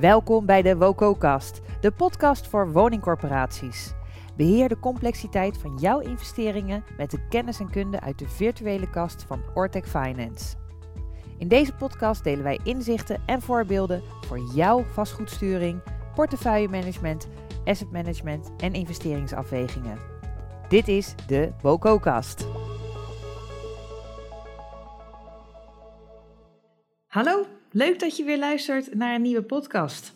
Welkom bij de WOCO-kast, de podcast voor woningcorporaties. Beheer de complexiteit van jouw investeringen met de kennis en kunde uit de virtuele kast van Ortec Finance. In deze podcast delen wij inzichten en voorbeelden voor jouw vastgoedsturing, portefeuillemanagement, asset management en investeringsafwegingen. Dit is de WOCO-kast. Hallo, leuk dat je weer luistert naar een nieuwe podcast.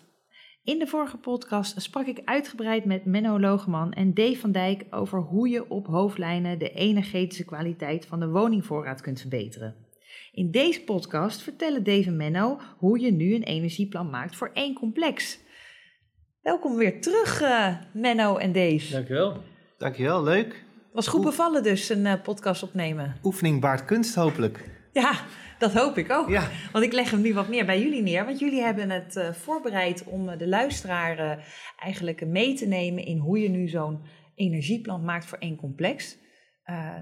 In de vorige podcast sprak ik uitgebreid met Menno Logeman en Dave van Dijk over hoe je op hoofdlijnen de energetische kwaliteit van de woningvoorraad kunt verbeteren. In deze podcast vertellen Dave en Menno hoe je nu een energieplan maakt voor één complex. Welkom weer terug, uh, Menno en Dave. Dankjewel. Dankjewel, leuk. Was goed bevallen dus, een uh, podcast opnemen. Oefening baart kunst, hopelijk. Ja, dat hoop ik ook. Ja. Want ik leg hem nu wat meer bij jullie neer. Want jullie hebben het uh, voorbereid om de luisteraar uh, eigenlijk mee te nemen in hoe je nu zo'n energieplan maakt voor één complex.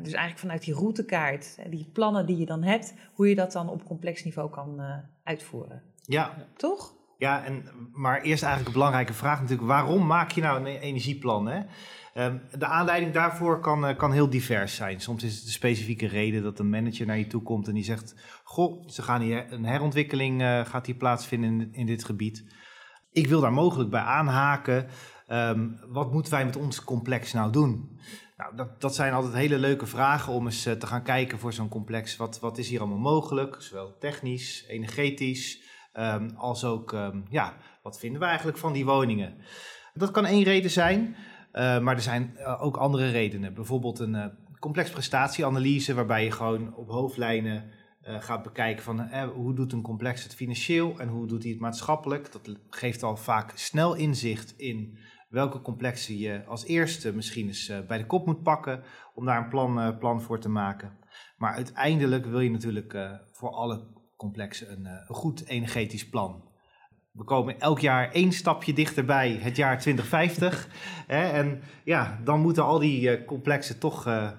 Dus eigenlijk vanuit die routekaart, die plannen die je dan hebt, hoe je dat dan op complex niveau kan uitvoeren. Ja. Toch? Ja, en, maar eerst eigenlijk een belangrijke vraag natuurlijk. Waarom maak je nou een energieplan? Hè? Um, de aanleiding daarvoor kan, uh, kan heel divers zijn. Soms is het een specifieke reden dat een manager naar je toe komt en die zegt... Goh, ze gaan hier, een herontwikkeling uh, gaat hier plaatsvinden in, in, dit gebied. Ik wil daar mogelijk bij aanhaken. Um, wat moeten wij met ons complex nou doen? Nou, dat, dat zijn altijd hele leuke vragen om eens uh, te gaan kijken voor zo'n complex. Wat, wat is hier allemaal mogelijk? Zowel technisch, energetisch, um, als ook... ja, wat vinden we eigenlijk van die woningen? Dat kan één reden zijn... Uh, maar er zijn uh, ook andere redenen. Bijvoorbeeld een uh, complex prestatieanalyse, waarbij je gewoon op hoofdlijnen gaat bekijken van hoe doet een complex het financieel en hoe doet hij het maatschappelijk. Dat geeft al vaak snel inzicht in welke complexen je als eerste misschien eens bij de kop moet pakken om daar een plan, plan voor te maken. Maar uiteindelijk wil je natuurlijk voor alle complexen een, een goed energetisch plan we komen elk jaar één stapje dichterbij het jaar 2050. hè, en ja, dan moeten al die uh, complexen toch uh,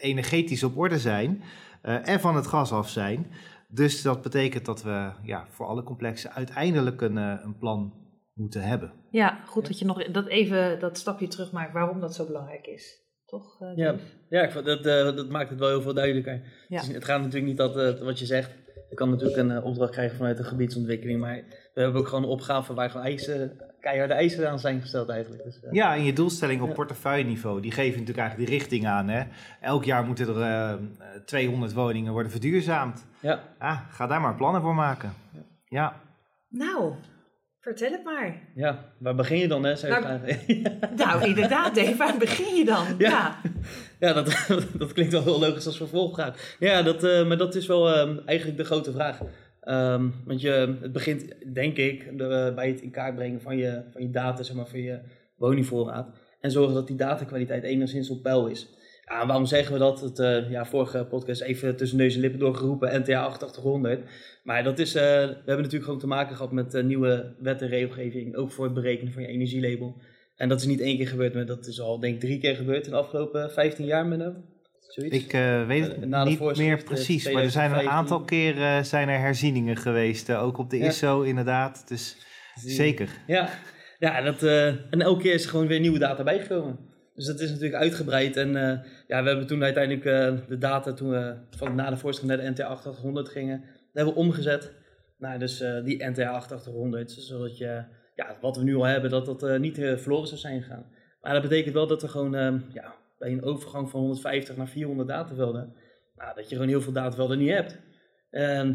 energetisch op orde zijn en van het gas af zijn. Dus dat betekent dat we ja, voor alle complexen uiteindelijk een, een plan moeten hebben. Ja, goed dat je nog dat even dat stapje terug maakt waarom dat zo belangrijk is. Toch, ja, ja dat, dat maakt het wel heel veel duidelijker. Ja. Het, is, het, gaat natuurlijk niet dat wat je zegt. Je kan natuurlijk een opdracht krijgen vanuit de gebiedsontwikkeling, maar we hebben ook gewoon een opgave waar gewoon eisen, keiharde eisen aan zijn gesteld eigenlijk. Dus, uh, ja, en je doelstelling op ja. portefeuilleniveau, die geven natuurlijk eigenlijk de richting aan. Hè? Elk jaar moeten er uh, 200 woningen worden verduurzaamd. Ja. Ah, ga daar maar plannen voor maken. Ja. ja. Nou, vertel het maar. Ja, waar begin je dan? Hè, nou, nou, inderdaad Dave, waar begin je dan? Ja, ja. ja dat, dat klinkt wel heel logisch als vervolgvraag. Ja, dat, uh, maar dat is wel uh, eigenlijk de grote vraag. Um, want je, het begint, denk ik, de, bij het in kaart brengen van je, van je data, zeg maar, van je woningvoorraad. En zorgen dat die datakwaliteit enigszins op peil is. Ja, waarom zeggen we dat? Het, uh, ja, vorige podcast even tussen neus en lippen doorgeroepen, NTA 8800. Maar dat is, uh, we hebben natuurlijk gewoon te maken gehad met uh, nieuwe wet en regelgeving, ook voor het berekenen van je energielabel. En dat is niet één keer gebeurd, maar dat is al denk ik drie keer gebeurd in de afgelopen 15 jaar, Menno. Zoiets? Ik weet het niet meer precies, maar er zijn een aantal keren uh, zijn er herzieningen geweest. ook op de ja. ISO inderdaad. Dus zeker. Ja, ja dat, en elke keer is er gewoon weer nieuwe data bijgekomen. Dus dat is natuurlijk uitgebreid. En ja, we hebben toen uiteindelijk de data, toen we van na de voorstelling naar de NTA 8800 gingen, dat hebben we omgezet. Nou, dus die NTA 8800, zodat je, ja, wat we nu al hebben, dat dat niet verloren zou zijn gegaan. Maar dat betekent wel dat er gewoon, ja, bij een overgang van 150 naar 400 datavelden, nou, dat je gewoon heel veel datavelden niet hebt.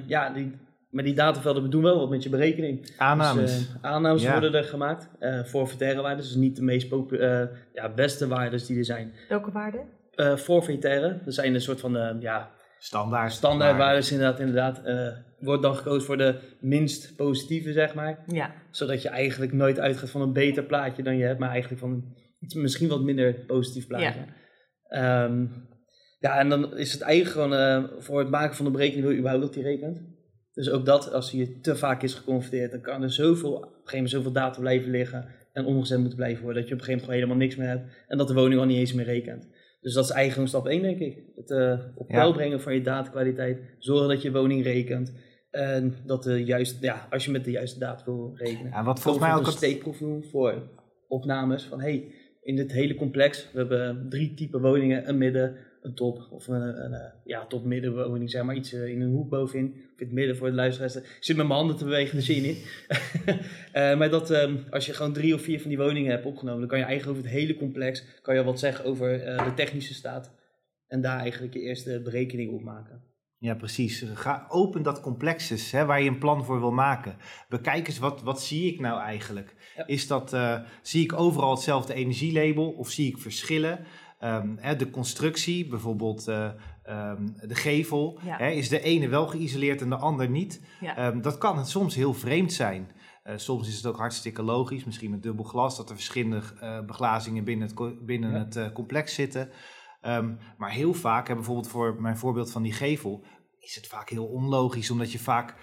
Ja, die, maar die datavelden doen wel wat met je berekening. Aannames. Dus, uh, aannames ja. worden er gemaakt uh, voor verterre waarden, dus niet de meest uh, ja, beste waarden die er zijn. Welke waarden? Forfaitaire, dat zijn een soort van ja, standaard. Standaardwaarden inderdaad. inderdaad wordt dan gekozen voor de minst positieve, zeg maar. Ja. Zodat je eigenlijk nooit uitgaat van een beter plaatje dan je hebt, maar eigenlijk van iets misschien wat minder positief plaatje. Ja. Um, ja, en dan is het eigenlijk gewoon uh, voor het maken van de berekening wil je überhaupt dat die rekent. Dus ook dat, als je te vaak is geconfronteerd, dan kan er zoveel, op een gegeven moment zoveel data blijven liggen en omgezet moeten blijven worden, dat je op een gegeven moment helemaal niks meer hebt en dat de woning al niet eens meer rekent. Dus dat is eigenlijk stap 1, denk ik. Het uh, op peil ja. brengen van je datakwaliteit, zorgen dat je woning rekent. En dat de juiste, ja, als je met de juiste data wil rekenen. Ja, wat volgens mij ook een het, steekproef doen voor opnames van hey, in dit hele complex, we hebben drie typen woningen, een midden, een top of een, een, eh, ja, top middenwoning, zeg maar iets eh, in een hoek bovenin, of in het midden voor de luisteraars. Ik zit met mijn handen te bewegen, zie je niet. Eh, maar dat ehm, als je gewoon drie of vier van die woningen hebt opgenomen, dan kan je eigenlijk over het hele complex, kan je wat zeggen over eh, de technische staat. En daar eigenlijk je eerste berekening op maken. Ja, precies. Ga, open dat complex eens, hè, waar je een plan voor wil maken. Bekijk eens, wat, wat zie ik nou eigenlijk? Ja. Is dat, eh, zie ik overal hetzelfde energielabel of zie ik verschillen? Ehm, hè, de constructie, bijvoorbeeld eh, ehm, de gevel, Ja. hè, is de ene wel geïsoleerd en de ander niet? Ja. Ehm, dat kan soms heel vreemd zijn. Eh, soms is het ook hartstikke logisch, misschien met dubbel glas, dat er verschillende eh, beglazingen binnen het, binnen Ja. het complex zitten. Maar heel vaak, hè, bijvoorbeeld voor mijn voorbeeld van die gevel, is het vaak heel onlogisch, omdat je vaak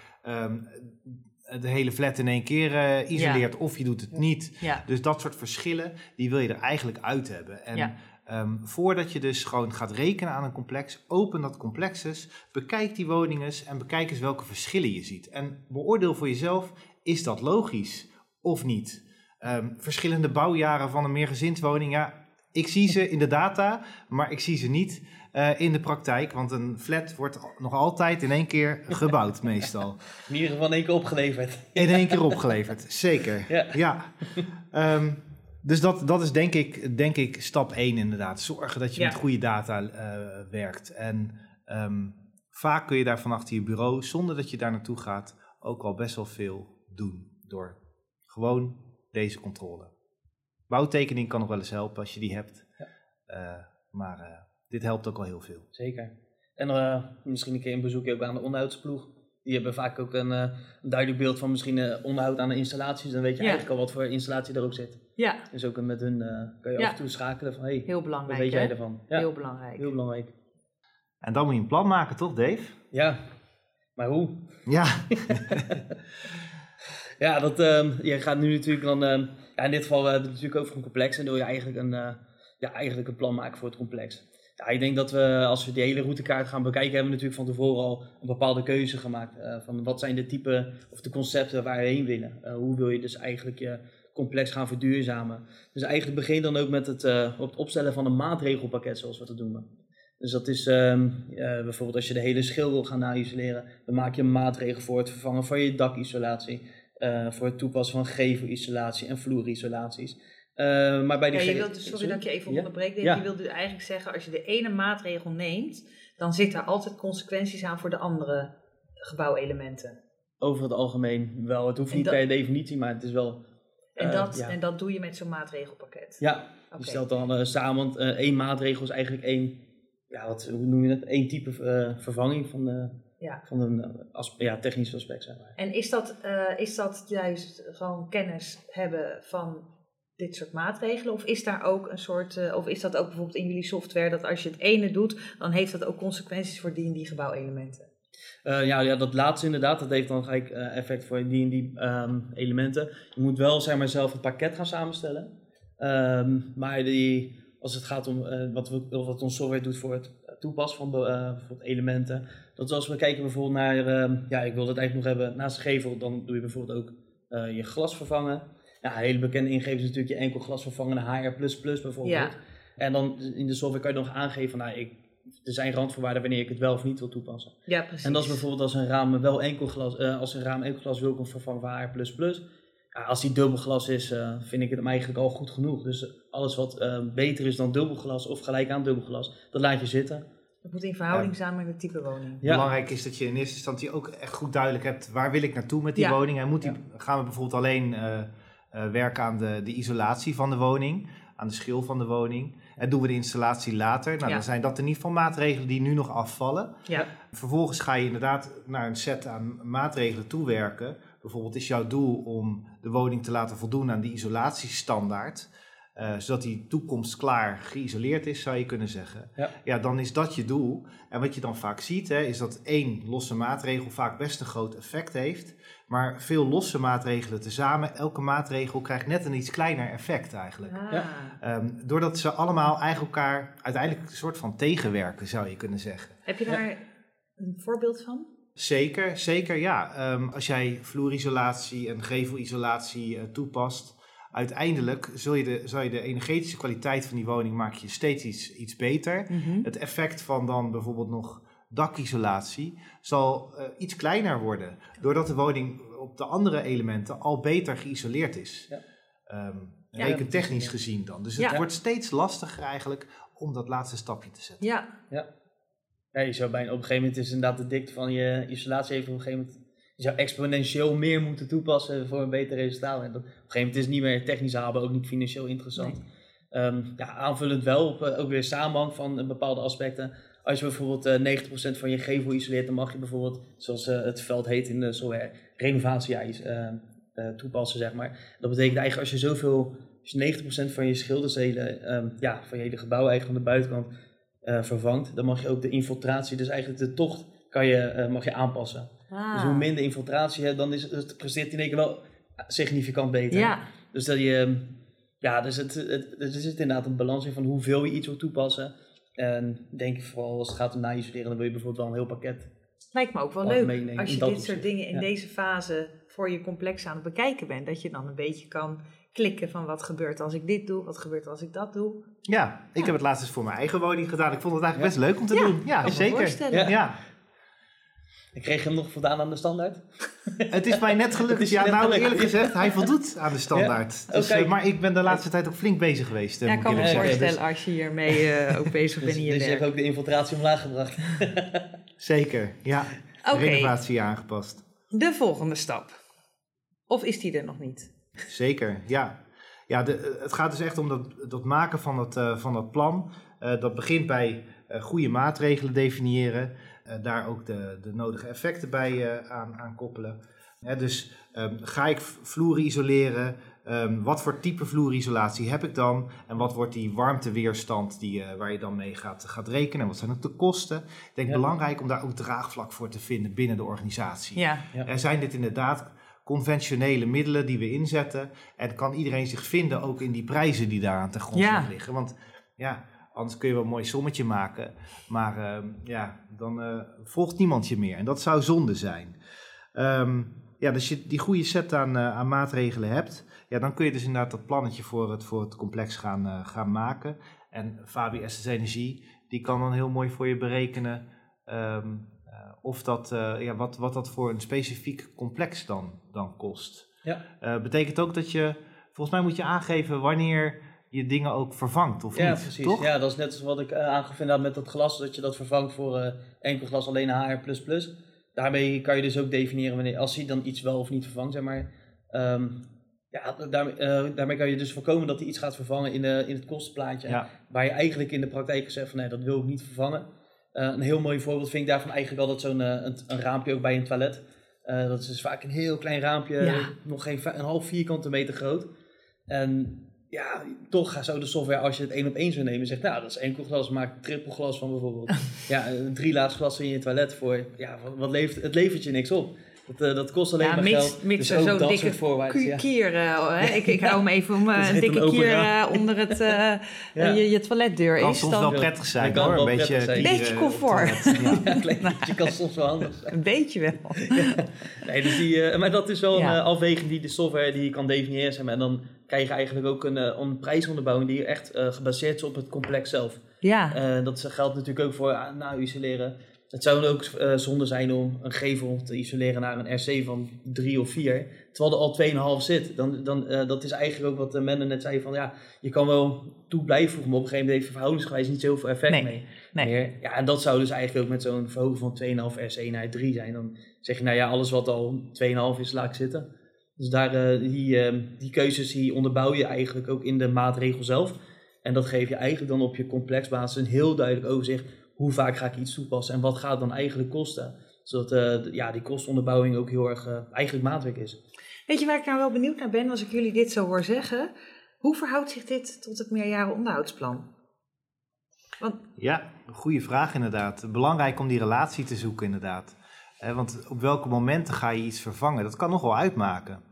de hele flat in één keer isoleert of je doet het niet. Ja. Dus dat soort verschillen, die wil je er eigenlijk uit hebben. En Ja. Ehm, voordat je dus gewoon gaat rekenen aan een complex, open dat complex eens, bekijk die woningen eens en bekijk eens welke verschillen je ziet. En beoordeel voor jezelf, is dat logisch of niet? Ehm, verschillende bouwjaren van een meergezinswoning, ja, ik zie ze in de data, maar ik zie ze niet eh, in de praktijk, want een flat wordt nog altijd in één keer gebouwd meestal. In ieder geval in één keer opgeleverd. In één keer opgeleverd, zeker. Ja. Ja. Ehm, dus dat, dat is denk ik, denk ik stap 1 inderdaad. Zorgen dat je Ja. met goede data eh, werkt. En ehm, vaak kun je daar van achter je bureau, zonder dat je daar naartoe gaat, ook al best wel veel doen. Door gewoon deze controle. Bouwtekening kan nog wel eens helpen als je die hebt. Eh, maar eh, dit helpt ook al heel veel. Zeker. En misschien een keer een bezoekje ook aan de onderhoudsploeg. Die hebben vaak ook een, eh, een duidelijk beeld van misschien eh, onderhoud aan de installaties. Dan weet je Ja. eigenlijk al wat voor installatie er ook zit. ja, Dus ook met hun eh, kan je Ja. af en toe schakelen van hey, heel wat belangrijk. weet jij ervan? Ja, Heel belangrijk. heel belangrijk. En dan moet je een plan maken, toch Dave? Ja, maar hoe? Ja, Ja, dat, ehm, je gaat nu natuurlijk dan, ehm, ja, in dit geval we hebben we het natuurlijk over een complex en dan wil je eigenlijk een, eh, ja, eigenlijk een plan maken voor het complex. Ja, ik denk dat we, als we die hele routekaart gaan bekijken, hebben we natuurlijk van tevoren al een bepaalde keuze gemaakt. eh, van wat zijn de typen of de concepten waar we heen willen. Eh, hoe wil je dus eigenlijk je complex gaan verduurzamen. Dus eigenlijk begin dan ook met het, op het opstellen van een maatregelpakket zoals we dat doen. Dus dat is ehm, eh, bijvoorbeeld als je de hele schil wil gaan na-isoleren, dan maak je een maatregel voor het vervangen van je dakisolatie. voor het toepassen van gevelisolatie en vloerisolaties. Eh, maar bij die Ja, je ge- wilt dus, sorry dat ik je even Ja? onderbreek. Ja. je wilt dus eigenlijk zeggen, als je de ene maatregel neemt, dan zit daar altijd consequenties aan voor de andere gebouwelementen. Over het algemeen wel. Het hoeft En niet dat- per definitie, maar het is wel... En, eh, dat, ja. en dat doe je met zo'n maatregelpakket. Ja, je stelt dan eh, samen, want één maatregel is eigenlijk één, ja, wat, hoe noem je dat? Eén type vervanging van, de, Ja. van een as- ja, technisch aspect, zeg maar. En is dat, is dat juist gewoon kennis hebben van dit soort maatregelen? Of is daar ook een soort, eh, of is dat ook bijvoorbeeld in jullie software dat als je het ene doet, dan heeft dat ook consequenties voor die en die gebouwelementen? Eh, ja, ja, dat laatste inderdaad, dat heeft dan gelijk eh, effect voor die en die ehm, elementen. Je moet wel zeg maar, zelf het pakket gaan samenstellen. Ehm, maar die, als het gaat om wat, wat onze software doet voor het toepassen van be- bijvoorbeeld elementen. Dat als we kijken bijvoorbeeld naar, ehm, ja, ik wil dat eigenlijk nog hebben naast de gevel, dan doe je bijvoorbeeld ook je glas vervangen. Ja, een hele bekende ingeving is natuurlijk je enkel glas vervangen, HR++ bijvoorbeeld. Ja. En dan in de software kan je nog aangeven, nou, ik, er zijn randvoorwaarden wanneer ik het wel of niet wil toepassen. Ja, precies. En dat is bijvoorbeeld als een raam wel enkel glas, eh, als een raam enkel glas wil ik vervangen van HR++. Ja, als die dubbelglas is, eh, vind ik het hem eigenlijk al goed genoeg. Dus alles wat eh, beter is dan dubbelglas of gelijk aan dubbelglas, dat laat je zitten. Het moet in verhouding staan met het type woning. Ja. Belangrijk is dat je in eerste instantie ook echt goed duidelijk hebt waar wil ik naartoe met die Ja. woning. En moet die, gaan we bijvoorbeeld alleen werken aan de, de isolatie van de woning, aan de schil van de woning. En doen we de installatie later, nou, Ja. dan zijn dat in ieder geval maatregelen die nu nog afvallen. Ja, Vervolgens ga je inderdaad naar een set aan maatregelen toewerken. Bijvoorbeeld is jouw doel om de woning te laten voldoen aan die isolatiestandaard. Eh, zodat die toekomstklaar geïsoleerd is, zou je kunnen zeggen. Ja. dan is dat je doel. En wat je dan vaak ziet, hè, is dat één losse maatregel vaak best een groot effect heeft. Maar veel losse maatregelen tezamen, elke maatregel krijgt net een iets kleiner effect eigenlijk. Ah. Ja. Ehm, doordat ze allemaal eigenlijk elkaar uiteindelijk een soort van tegenwerken, zou je kunnen zeggen. Heb je daar een voorbeeld van? Zeker, zeker ja. Ehm, als jij vloerisolatie en gevelisolatie uh, toepast, uiteindelijk zul je de, zal je de energetische kwaliteit van die woning maak je steeds iets, iets beter. Mhm. Het effect van dan bijvoorbeeld nog dakisolatie zal uh, iets kleiner worden, doordat de woning op de andere elementen al beter geïsoleerd is. Ja. Um, Ja, rekentechnisch gezien dan. Dus het Ja. wordt steeds lastiger eigenlijk om dat laatste stapje te zetten. Ja, Ja, je zou bijna op een gegeven moment is inderdaad de dikte van je isolatie even op een gegeven moment. Je zou exponentieel meer moeten toepassen voor een beter resultaat. En dat, op een gegeven moment is het niet meer technisch haalbaar, ook niet financieel interessant. Ehm, ja, aanvullend wel op eh, ook weer samenhang van eh, bepaalde aspecten. Als je bijvoorbeeld eh 90% van je gevel isoleert, dan mag je bijvoorbeeld, zoals eh, het veld heet in de software, renovatie eh, eh, toepassen, zeg maar. Dat betekent eigenlijk als je zoveel, als je 90% van je schildersdelen, ehm, ja, van je hele gebouw eigenlijk van de buitenkant eh, vervangt, dan mag je ook de infiltratie, dus eigenlijk de tocht, kan je, eh, mag je aanpassen. Ah. Dus hoe minder infiltratie je hebt, dan is het, presteert die in één keer wel significant beter. Ja, Dus dat je, ja, dus het, het, er zit inderdaad een balans in van hoeveel je iets wil toepassen. En denk ik vooral als het gaat om na-isoleren, dan wil je bijvoorbeeld wel een heel pakket. lijkt me ook wel leuk ik, als je dit soort dingen in Ja. deze fase voor je complex aan het bekijken bent. Dat je dan een beetje kan klikken van wat gebeurt als ik dit doe, wat gebeurt als ik dat doe. Ja, ik heb het laatst eens voor mijn eigen woning gedaan. Ik vond het eigenlijk Ja. best leuk om te Ja, doen. Ja, zeker. Ja. Ik kreeg hem nog voldaan aan de standaard. Het is mij net gelukt. Is Ja, net nou gelukt. eerlijk gezegd, hij voldoet aan de standaard. Ja. Dus, Oh, kijk. eh, maar ik ben de laatste tijd ook flink bezig geweest. eh, Ja, moet ik kan me voorstellen als je hiermee eh, ook bezig Dus, bent in je dus je hebt ook de infiltratie omlaag gebracht. Dus zeker, ja. Oké, Renovatie aangepast. de volgende stap. Of is die er nog niet? Zeker, ja. Ja, de, het gaat dus echt om dat, dat maken van dat, eh, van dat plan. Eh, dat begint bij eh, goede maatregelen definiëren. Eh, daar ook de, de nodige effecten bij eh, aan, aan koppelen. Hè, dus ehm, ga ik v- vloeren isoleren? Ehm, wat voor type vloerisolatie heb ik dan? En wat wordt die warmteweerstand die, eh, waar je dan mee gaat, gaat rekenen? En wat zijn ook de kosten? Ik denk Ja. belangrijk om daar ook draagvlak voor te vinden binnen de organisatie. Ja, Ja. Er zijn dit inderdaad conventionele middelen die we inzetten. En kan iedereen zich vinden ook in die prijzen die daaraan ten grondslag Ja. liggen. Want ja, anders kun je wel een mooi sommetje maken. Maar ehm, ja, dan eh, volgt niemand je meer. En dat zou zonde zijn. Ehm, ja, dus je die goede set aan, eh, aan maatregelen hebt. Ja, dan kun je dus inderdaad dat plannetje voor het, voor het complex gaan, eh, gaan maken. En Fabi SS Energie, die kan dan heel mooi voor je berekenen... ehm, eh, of dat, ja, wat, wat dat voor een specifiek complex dan, dan kost. Ja. Betekent ook dat je, volgens mij moet je aangeven wanneer je dingen ook vervangt, of Ja, niet? precies. Toch? Ja, dat is net als wat ik uh, inderdaad met dat glas, dat je dat vervangt voor eh, enkel glas alleen HR++. Daarmee kan je dus ook definiëren wanneer, als hij dan iets wel of niet vervangt, zeg maar. Ehm, ja, daarmee, eh, daarmee kan je dus voorkomen dat hij iets gaat vervangen in, de, in het kostenplaatje. Ja. Waar je eigenlijk in de praktijk zegt van nee, dat wil ik niet vervangen. Eh, een heel mooi voorbeeld vind ik daarvan eigenlijk altijd zo'n een, een raampje ook bij een toilet. Eh, dat is dus vaak een heel klein raampje, Ja. nog geen een half vierkante meter groot. En ja, toch gaat zo de software, als je het één op één zou nemen, zegt, nou, dat is enkel glas, maak triple glas van bijvoorbeeld. ja, een drie laags glas in je toilet voor, ja, wat levert, het levert je niks op. Dat, eh, dat kost alleen Ja, maar mits- geld. mits er ook zo'n dat dikke Ja. kier, hè? ik, ik hou hem even om eh, een dikke kier onder het, eh, Ja. je, je toiletdeur Kan is. soms Dan, wel prettig zijn kan hoor, een beetje, zijn. Beetje comfort. toilet. Ja. Ja, een klein beetje kan soms wel handig zijn. een beetje wel. Nee, dus die, maar dat is wel Ja. een afweging die de software die je kan definiëren. Zeg maar. En dan krijg je eigenlijk ook een, een prijsonderbouwing die echt eh, gebaseerd is op het complex zelf. Ja, Eh, dat geldt natuurlijk ook voor uh, na-isoleren. Het zou dan ook eh, zonde zijn om een gevel te isoleren naar een RC van 3 of 4, terwijl er al 2,5 zit. Dan, dan, eh, dat is eigenlijk ook wat uh, Mende net zei van ja, je kan wel toe blijven voegen, maar op een gegeven moment heeft verhoudingsgewijs niet zoveel effect Nee, mee. nee. meer. Ja, en dat zou dus eigenlijk ook met zo'n verhoging van 2,5 RC naar 3 zijn. Dan zeg je nou ja, alles wat al 2,5 is, laat ik zitten. Dus daar, eh, die, eh, die keuzes die onderbouw je eigenlijk ook in de maatregel zelf. En dat geef je eigenlijk dan op je complexbasis een heel duidelijk overzicht. Hoe vaak ga ik iets toepassen en wat gaat het dan eigenlijk kosten? Zodat eh, ja, die kostonderbouwing ook heel erg eh, eigenlijk maatwerk is. Weet je waar ik nou wel benieuwd naar ben als ik jullie dit zo hoor zeggen? Hoe verhoudt zich dit tot het meerjaren onderhoudsplan? Want Ja, een goede vraag inderdaad. Belangrijk om die relatie te zoeken inderdaad. Eh, want op welke momenten ga je iets vervangen? Dat kan nog wel uitmaken.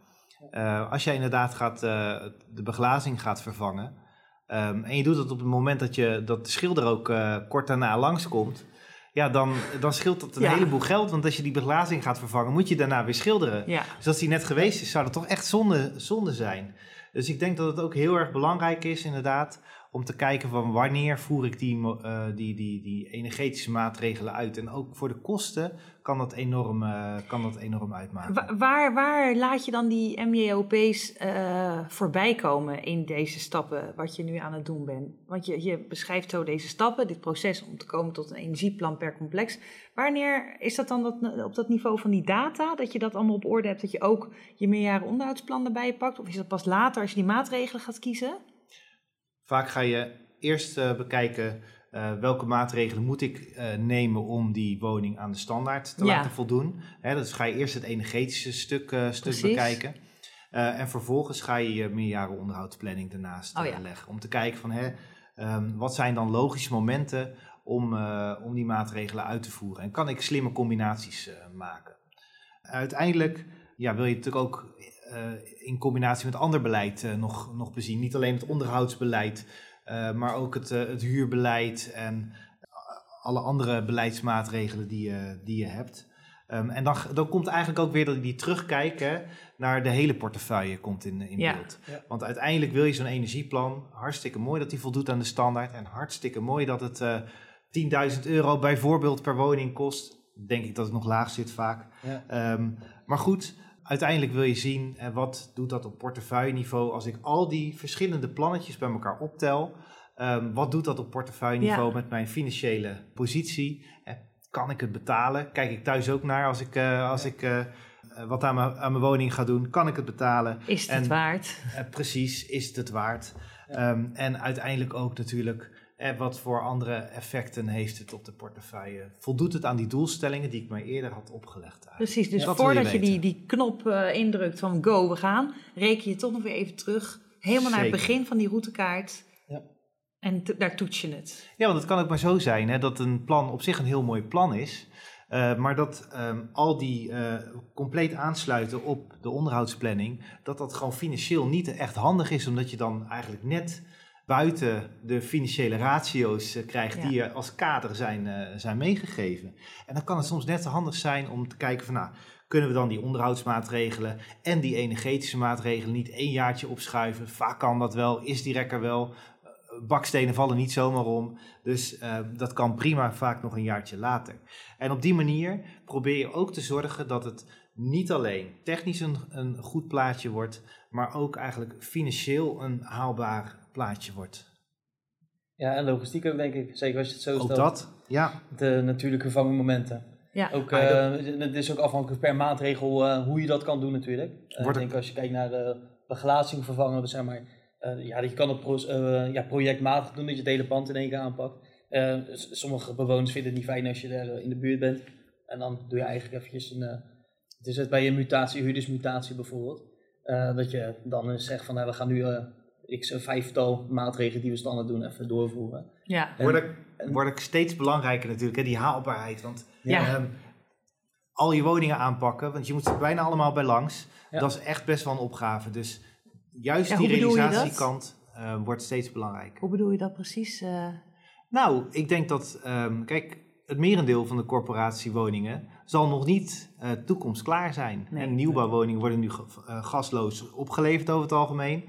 Eh, als jij inderdaad gaat, eh, de beglazing gaat vervangen... ehm, en je doet het op het moment dat, je, dat de schilder ook eh, kort daarna langskomt... ja, dan, dan scheelt dat een Ja. heleboel geld. Want als je die beglazing gaat vervangen, moet je daarna weer schilderen. Ja. Dus als die net geweest is, zou dat toch echt zonde, zonde zijn. Dus ik denk dat het ook heel erg belangrijk is, inderdaad, om te kijken van wanneer voer ik die, eh, die, die, die energetische maatregelen uit. En ook voor de kosten kan dat enorm, eh, kan dat enorm uitmaken. Wa- Waar, waar laat je dan die MJOP's eh voorbij komen in deze stappen, wat je nu aan het doen bent? Want je, je beschrijft zo deze stappen, dit proces om te komen tot een energieplan per complex. Wanneer is dat dan dat, op dat niveau van die data, dat je dat allemaal op orde hebt, dat je ook je meerjaren onderhoudsplan erbij pakt? Of is dat pas later als je die maatregelen gaat kiezen? Vaak ga je eerst eh, bekijken eh, welke maatregelen moet ik eh, nemen om die woning aan de standaard te Ja. laten voldoen. Hè, dus ga je eerst het energetische stuk, stuk bekijken. En vervolgens ga je je meerjaren onderhoudsplanning daarnaast Oh ja. leggen. Om te kijken van hè, ehm, wat zijn dan logische momenten om, om die maatregelen uit te voeren. En kan ik slimme combinaties maken. Uiteindelijk ja, wil je natuurlijk ook in combinatie met ander beleid eh, nog, nog bezien. Niet alleen het onderhoudsbeleid, eh, maar ook het, eh, het huurbeleid en eh, alle andere beleidsmaatregelen die je, die je hebt. Ehm, en dan, dan komt eigenlijk ook weer dat die terugkijken naar de hele portefeuille komt in, in Ja. beeld. Ja. Want uiteindelijk wil je zo'n energieplan, hartstikke mooi dat die voldoet aan de standaard en hartstikke mooi dat het eh 10.000 euro bijvoorbeeld per woning kost. Denk ik dat het nog laag zit vaak. Ja. Ehm, maar goed, uiteindelijk wil je zien eh, wat doet dat op portefeuilleniveau als ik al die verschillende plannetjes bij elkaar optel. Ehm, wat doet dat op portefeuilleniveau Ja. met mijn financiële positie? Eh, kan ik het betalen? Kijk ik thuis ook naar als ik, eh, als ik eh, eh, wat aan mijn, aan mijn woning ga doen? Kan ik het betalen? Is het het En- waard? Precies, is het het waard? Ehm, en uiteindelijk ook natuurlijk, eh, wat voor andere effecten heeft het op de portefeuille? Voldoet het aan die doelstellingen die ik mij eerder had opgelegd? eigenlijk? Precies, dus Dat wil je voordat je, die, die knop eh, indrukt van go, we gaan, reken je toch nog weer even terug, helemaal naar het begin van die routekaart. Ja. En daar toets je het. Ja, want het kan ook maar zo zijn hè, dat een plan op zich een heel mooi plan is. eh, maar dat ehm, al die compleet aansluiten op de onderhoudsplanning, dat dat gewoon financieel niet echt handig is, omdat je dan eigenlijk net buiten de financiële ratio's eh, krijgt Ja. die je als kader zijn, eh, zijn meegegeven. En dan kan het soms net handig zijn om te kijken van, nou, kunnen we dan die onderhoudsmaatregelen en die energetische maatregelen niet één jaartje opschuiven? Vaak kan dat wel, is die rekker wel. Eh, Bakstenen vallen niet zomaar om. Dus dat kan prima vaak nog een jaartje later. En op die manier probeer je ook te zorgen dat het niet alleen technisch een, een goed plaatje wordt, maar ook eigenlijk financieel een haalbaar plaatje wordt. Ja, en logistiek ook denk ik. Zeker als je het zo Ook stelt. dat, ja. De natuurlijke vervangmomenten. Ja, Ook, eh, het is ook afhankelijk per maatregel eh, hoe je dat kan doen natuurlijk. Eh, Wordt ik denk als je kijkt naar de beglazing vervangen, dus zeg maar, eh, ja, je kan het pro eh, ja, projectmatig doen, dat je het hele pand in één keer aanpakt. Eh, sommige bewoners vinden het niet fijn als je er in de buurt bent. En dan doe je eigenlijk eventjes een, eh, het is het bij een mutatie, huurdersmutatie bijvoorbeeld, eh, dat je dan zegt van, nou, we gaan nu eh, x een vijftal maatregelen die we standaard doen even doorvoeren. ja. En- steeds belangrijker natuurlijk, hè, die haalbaarheid. Want Ja. ehm, al je woningen aanpakken, want je moet er bijna allemaal bij langs. Ja. Dat is echt best wel een opgave. Dus juist Ja, die realisatiekant eh, wordt steeds belangrijker. Hoe bedoel je dat precies? eh? Nou, ik denk dat, ehm, kijk, het merendeel van de corporatiewoningen zal nog niet eh toekomstklaar zijn. Nee. En nieuwbouwwoningen worden nu eh, gasloos opgeleverd over het algemeen.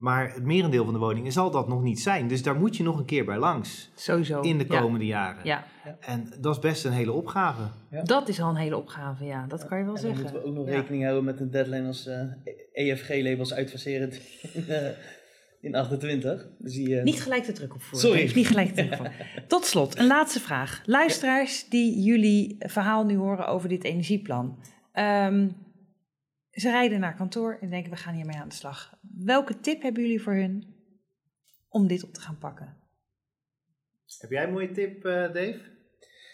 Maar het merendeel van de woningen zal dat nog niet zijn. Dus daar moet je nog een keer bij langs Sowieso. in de Ja. komende jaren. Ja, En dat is best een hele opgave. Ja. dat is al een hele opgave, ja. Dat kan je wel En dan zeggen. moeten we ook nog Ja. rekening houden met een deadline als eh EFG-labels uitfaseren in, eh, in 28. Dus die, eh, Niet gelijk de druk opvoeren. Sorry. Niet gelijk de druk opvoeren. Tot slot, een laatste vraag. Luisteraars die jullie verhaal nu horen over dit energieplan. Ehm, ze rijden naar kantoor en denken we gaan hiermee aan de slag. Welke tip hebben jullie voor hun om dit op te gaan pakken? Heb jij een mooie tip, eh, Dave?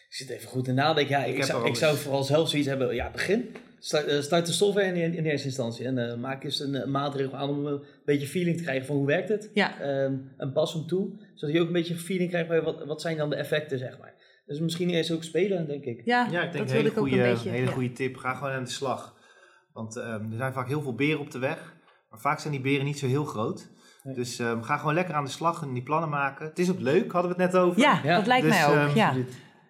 Ik zit even goed in nadenken. Ja, ik, heb zou, ik zou eens- vooral zelf zoiets hebben. Ja, begin. Start, eh, start de software in, in eerste instantie. En eh, maak eens een, maatregel aan om een beetje feeling te krijgen van hoe werkt het. Ja, Ehm, en pas hem toe. Zodat je ook een beetje feeling krijgt bij wat, wat zijn dan de effecten, zeg maar. Dus misschien eerst ook spelen, denk ik. ja, Ja, ik denk dat een hele, ik ook goede, een beetje. hele ja. goede tip. Ga gewoon aan de slag. Want ehm, er zijn vaak heel veel beren op de weg. Maar vaak zijn die beren niet zo heel groot. Nee. Dus ehm, ga gewoon lekker aan de slag en die plannen maken. Het is ook leuk, hadden we het net over. Ja, Ja, dat lijkt dus, mij ook. ehm, ja.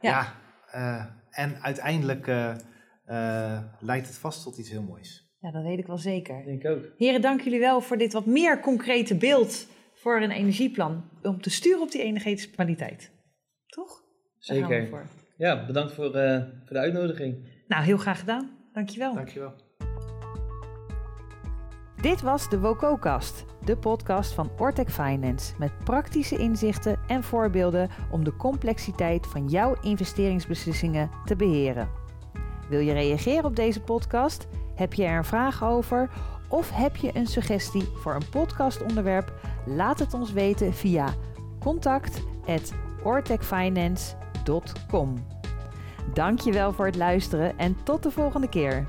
Ja. eh, en uiteindelijk eh, eh, leidt het vast tot iets heel moois. Ja, dat weet ik wel zeker. Ik denk ook. Heren, dank jullie wel voor dit wat meer concrete beeld voor een energieplan. Om te sturen op die energetische kwaliteit. Toch? Daar gaan we Zeker. voor. Ja, bedankt voor, eh, voor de uitnodiging. Nou, heel graag gedaan. Dankjewel. Dankjewel. Dit was de WOCO-kast, de podcast van Ortec Finance. Met praktische inzichten en voorbeelden om de complexiteit van jouw investeringsbeslissingen te beheren. Wil je reageren op deze podcast? Heb je er een vraag over? Of heb je een suggestie voor een podcastonderwerp? Laat het ons weten via contact@ortecfinance.com. Dankjewel voor het luisteren en tot de volgende keer.